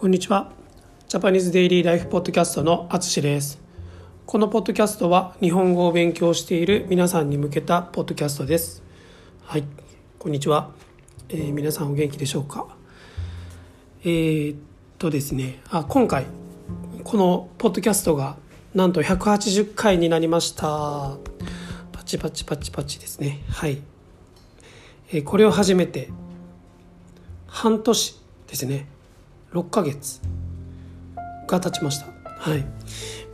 こんにちは。ジャパニーズデイリーライフポッドキャストのあつしです。このポッドキャストは日本語を勉強している皆さんに向けたポッドキャストです。はい、こんにちは。えー、皆さんお元気でしょうか？えー、っとですね、あ今回このポッドキャストがなんと180回になりました。パチパチパチパチですね。はい。えー、これを初めて半年ですね。6ヶ月が経ちました。はい。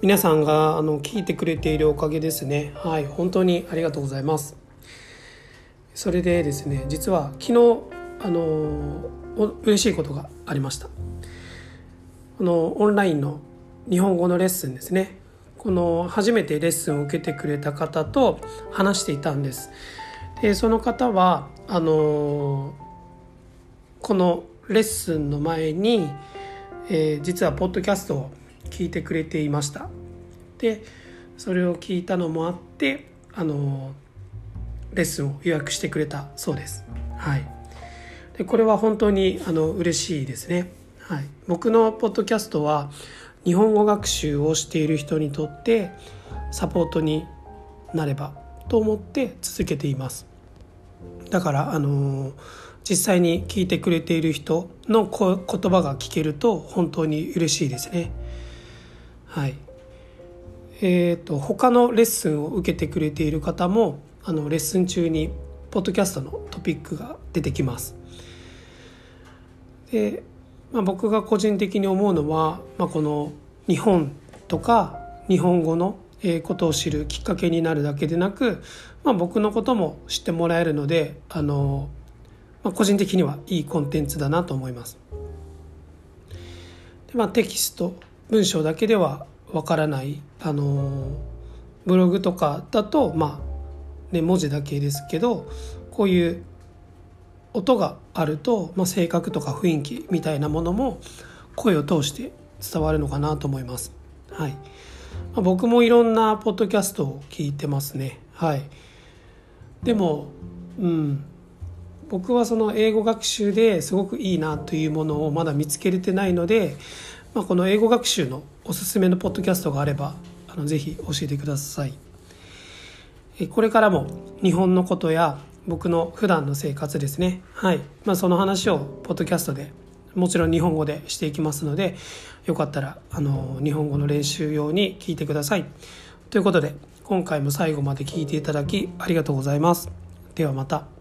皆さんがあの聞いてくれているおかげですね。はい。本当にありがとうございます。それでですね、実は昨日、あの、嬉しいことがありました。このオンラインの日本語のレッスンですね。この初めてレッスンを受けてくれた方と話していたんです。で、その方は、あの、このレッスンの前に、えー、実はポッドキャストを聞いてくれていました。でそれを聞いたのもあってあのレッスンを予約してくれたそうです。はい。でこれは本当にあの嬉しいですね。はい。僕のポッドキャストは日本語学習をしている人にとってサポートになればと思って続けています。だからあの実際に聞いてくれている人の言葉が聞けると本当に嬉しいですね。はい。えっ、ー、と他のレッスンを受けてくれている方もあのレッスン中にポッドキャストのトピックが出てきます。で、まあ、僕が個人的に思うのは、まあ、この日本とか日本語のことを知るきっかけになるだけでなく、まあ、僕のことも知ってもらえるのであのまあ、個人的にはいいコンテンツだなと思います。でまあ、テキスト文章だけではわからないあのブログとかだとまあね文字だけですけどこういう音があると、まあ、性格とか雰囲気みたいなものも声を通して伝わるのかなと思います。はい。まあ、僕もいろんなポッドキャストを聞いてますね。はい。でも、うん、僕はその英語学習ですごくいいなというものをまだ見つけれてないので、まあ、この英語学習のおすすめのポッドキャストがあればあのぜひ教えてください。これからも日本のことや僕の普段の生活ですね。はい、まあ、その話をポッドキャストでもちろん日本語でしていきますのでよかったらあの日本語の練習用に聞いてください。ということで今回も最後まで聞いていただきありがとうございます。ではまた。